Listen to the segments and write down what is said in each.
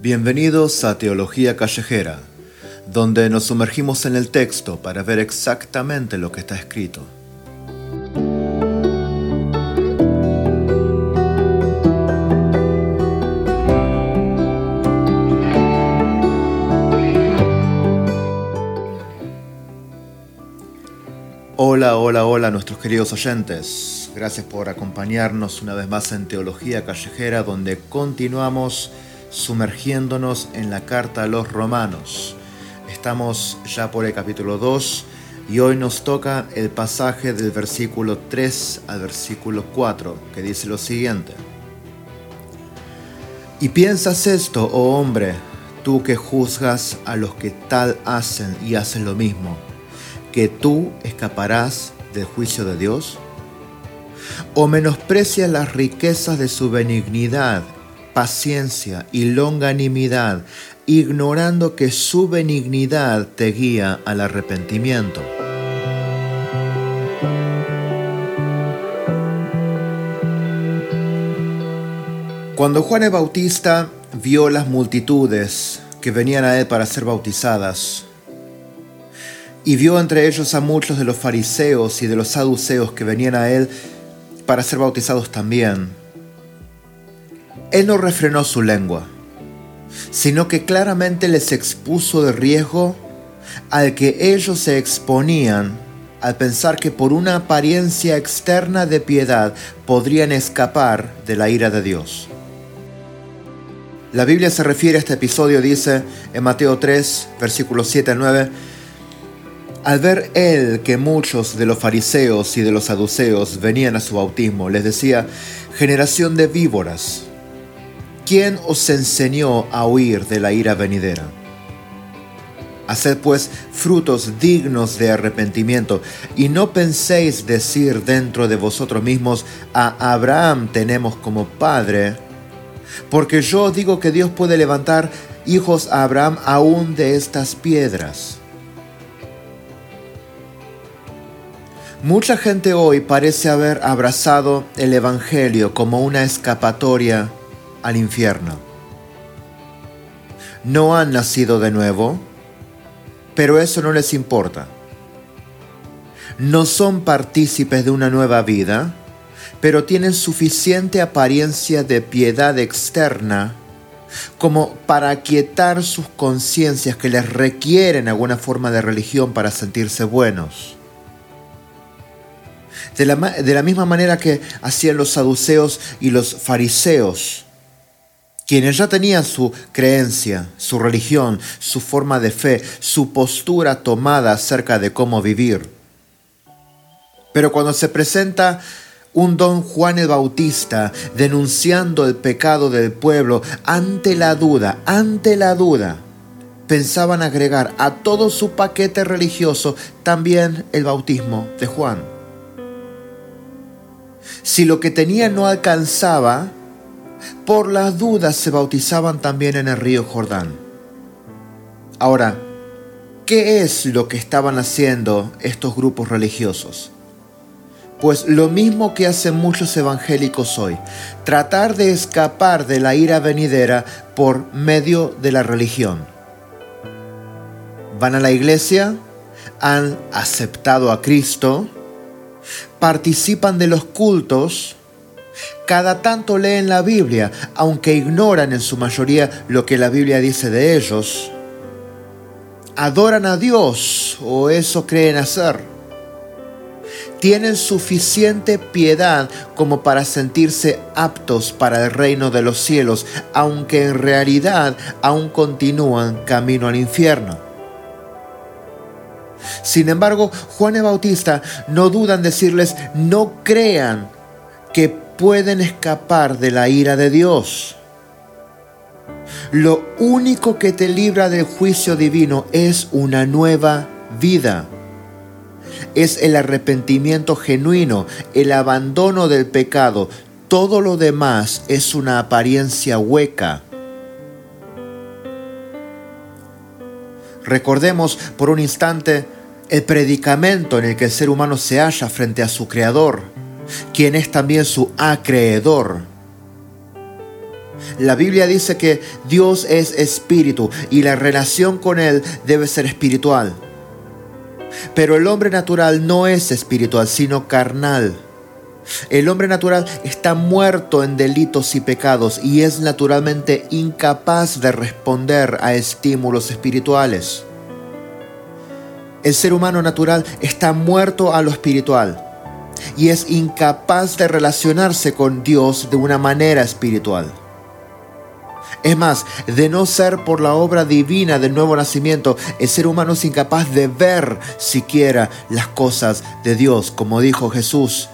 Bienvenidos a Teología Callejera, donde nos sumergimos en el texto para ver exactamente lo que está escrito. Hola, hola, nuestros queridos oyentes. Gracias por acompañarnos una vez más en Teología Callejera, donde continuamos sumergiéndonos en la carta a los romanos. Estamos ya por el capítulo 2 y hoy nos toca el pasaje del versículo 3 al versículo 4 que dice lo siguiente. Y piensas esto, oh hombre, tú que juzgas a los que tal hacen y hacen lo mismo, que tú escaparás del juicio de Dios? ¿O menosprecias las riquezas de su benignidad paciencia y longanimidad, ignorando que su benignidad te guía al arrepentimiento. Cuando Juan el Bautista vio las multitudes que venían a él para ser bautizadas, y vio entre ellos a muchos de los fariseos y de los saduceos que venían a él para ser bautizados también, él no refrenó su lengua, sino que claramente les expuso de riesgo al que ellos se exponían al pensar que por una apariencia externa de piedad podrían escapar de la ira de Dios. La Biblia se refiere a este episodio, dice en Mateo 3, versículos 7 al 9, al ver él que muchos de los fariseos y de los saduceos venían a su bautismo, les decía, generación de víboras, ¿Quién os enseñó a huir de la ira venidera? Haced pues frutos dignos de arrepentimiento, y no penséis decir dentro de vosotros mismos, a Abraham tenemos como padre, porque yo digo que Dios puede levantar hijos a Abraham aún de estas piedras. Mucha gente hoy parece haber abrazado el Evangelio como una escapatoria al infierno. No han nacido de nuevo, pero eso no les importa. No son partícipes de una nueva vida, pero tienen suficiente apariencia de piedad externa como para aquietar sus conciencias que les requieren alguna forma de religión para sentirse buenos. De la, de la misma manera que hacían los saduceos y los fariseos, quienes ya tenían su creencia, su religión, su forma de fe, su postura tomada acerca de cómo vivir. Pero cuando se presenta un don Juan el Bautista denunciando el pecado del pueblo ante la duda, ante la duda, pensaban agregar a todo su paquete religioso también el bautismo de Juan. Si lo que tenía no alcanzaba, por las dudas se bautizaban también en el río Jordán. Ahora, ¿qué es lo que estaban haciendo estos grupos religiosos? Pues lo mismo que hacen muchos evangélicos hoy, tratar de escapar de la ira venidera por medio de la religión. Van a la iglesia, han aceptado a Cristo, participan de los cultos, cada tanto leen la Biblia, aunque ignoran en su mayoría lo que la Biblia dice de ellos. Adoran a Dios, o eso creen hacer. Tienen suficiente piedad como para sentirse aptos para el reino de los cielos, aunque en realidad aún continúan camino al infierno. Sin embargo, Juan el Bautista no duda en decirles, no crean que pueden escapar de la ira de Dios. Lo único que te libra del juicio divino es una nueva vida. Es el arrepentimiento genuino, el abandono del pecado, todo lo demás es una apariencia hueca. Recordemos por un instante el predicamento en el que el ser humano se halla frente a su Creador, quien es también su acreedor. La Biblia dice que Dios es espíritu y la relación con Él debe ser espiritual. Pero el hombre natural no es espiritual, sino carnal. El hombre natural está muerto en delitos y pecados y es naturalmente incapaz de responder a estímulos espirituales. El ser humano natural está muerto a lo espiritual y es incapaz de relacionarse con Dios de una manera espiritual. Es más, de no ser por la obra divina del nuevo nacimiento, el ser humano es incapaz de ver siquiera las cosas de Dios, como dijo Jesús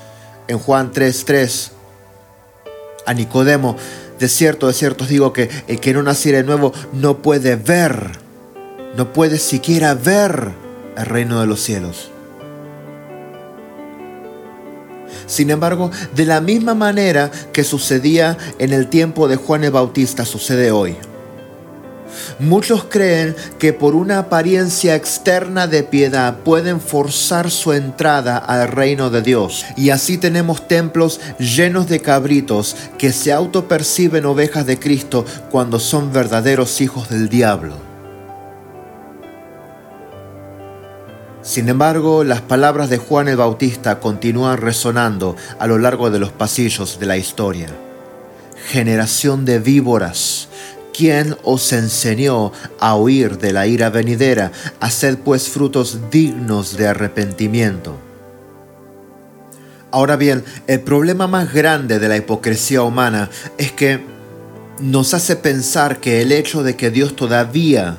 en Juan 3:3 a Nicodemo, de cierto, de cierto os digo que el que no naciera de nuevo no puede ver, no puede siquiera ver el reino de los cielos. Sin embargo, de la misma manera que sucedía en el tiempo de Juan el Bautista, sucede hoy. Muchos creen que por una apariencia externa de piedad pueden forzar su entrada al reino de Dios. Y así tenemos templos llenos de cabritos que se autoperciben ovejas de Cristo cuando son verdaderos hijos del diablo. Sin embargo, las palabras de Juan el Bautista continúan resonando a lo largo de los pasillos de la historia. Generación de víboras, ¿quién os enseñó a huir de la ira venidera? Haced pues frutos dignos de arrepentimiento. Ahora bien, el problema más grande de la hipocresía humana es que nos hace pensar que el hecho de que Dios todavía,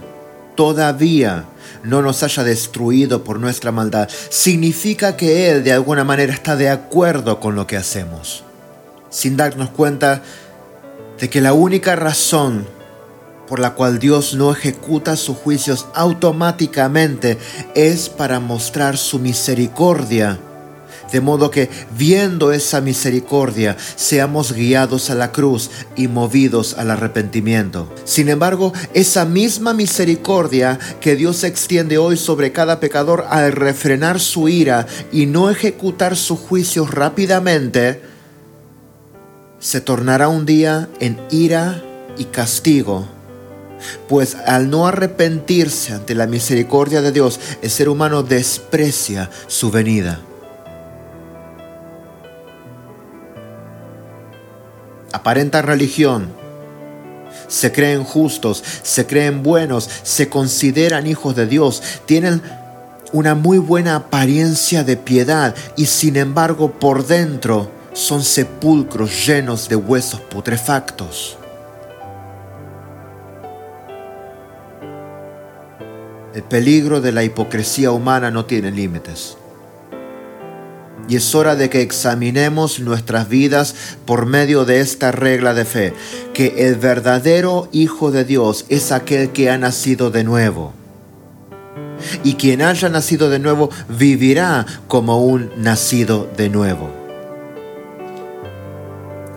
todavía no nos haya destruido por nuestra maldad, significa que Él de alguna manera está de acuerdo con lo que hacemos, sin darnos cuenta de que la única razón por la cual Dios no ejecuta sus juicios automáticamente es para mostrar su misericordia de modo que viendo esa misericordia seamos guiados a la cruz y movidos al arrepentimiento. Sin embargo, esa misma misericordia que Dios extiende hoy sobre cada pecador al refrenar su ira y no ejecutar sus juicios rápidamente, se tornará un día en ira y castigo pues al no arrepentirse ante la misericordia de Dios, el ser humano desprecia su venida. Aparentan religión, se creen justos, se creen buenos, se consideran hijos de Dios, tienen una muy buena apariencia de piedad y sin embargo por dentro son sepulcros llenos de huesos putrefactos. El peligro de la hipocresía humana no tiene límites. Y es hora de que examinemos nuestras vidas por medio de esta regla de fe, que el verdadero Hijo de Dios es aquel que ha nacido de nuevo. Y quien haya nacido de nuevo vivirá como un nacido de nuevo.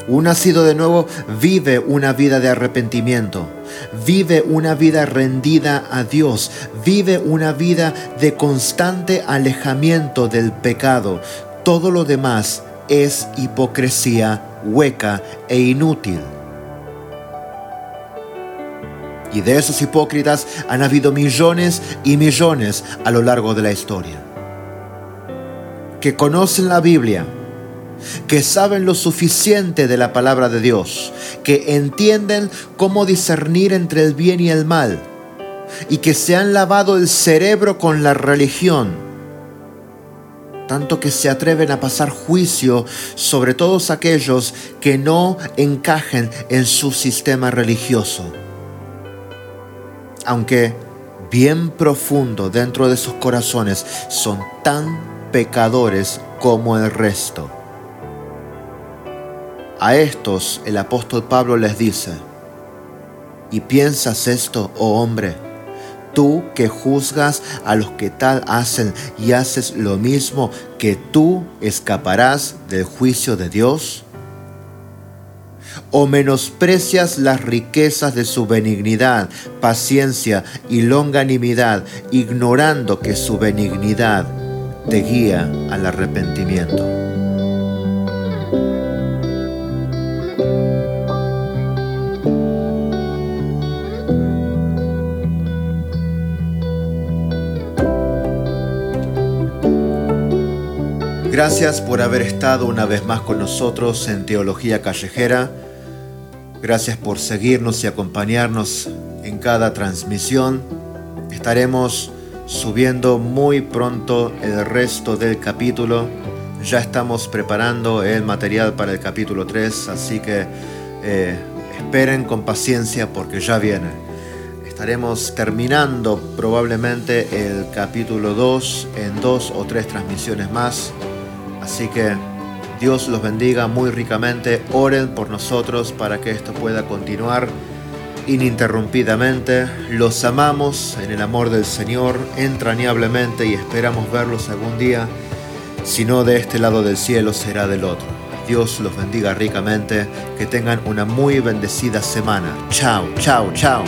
Un nacido de nuevo vive una vida de arrepentimiento, vive una vida rendida a Dios, vive una vida de constante alejamiento del pecado, todo lo demás es hipocresía hueca e inútil. Y de esos hipócritas han habido millones y millones a lo largo de la historia. Que conocen la Biblia, que saben lo suficiente de la palabra de Dios, que entienden cómo discernir entre el bien y el mal, y que se han lavado el cerebro con la religión tanto que se atreven a pasar juicio sobre todos aquellos que no encajen en su sistema religioso. Aunque bien profundo dentro de sus corazones son tan pecadores como el resto. A estos el apóstol Pablo les dice, ¿y piensas esto, oh hombre? Tú que juzgas a los que tal hacen y haces lo mismo, que tú escaparás del juicio de Dios? o menosprecias las riquezas de su benignidad, paciencia y longanimidad, ignorando que su benignidad te guía al arrepentimiento. Gracias por haber estado una vez más con nosotros en Teología Callejera. Gracias por seguirnos y acompañarnos en cada transmisión. Estaremos subiendo muy pronto el resto del capítulo. Ya estamos preparando el material para el capítulo 3, así que eh, esperen con paciencia porque ya viene. Estaremos terminando probablemente el capítulo 2 en dos o tres transmisiones más. Así que Dios los bendiga muy ricamente. Oren por nosotros para que esto pueda continuar ininterrumpidamente. Los amamos en el amor del Señor entrañablemente y esperamos verlos algún día. Si no de este lado del cielo, será del otro. Dios los bendiga ricamente. Que tengan una muy bendecida semana. Chao, chao, chao.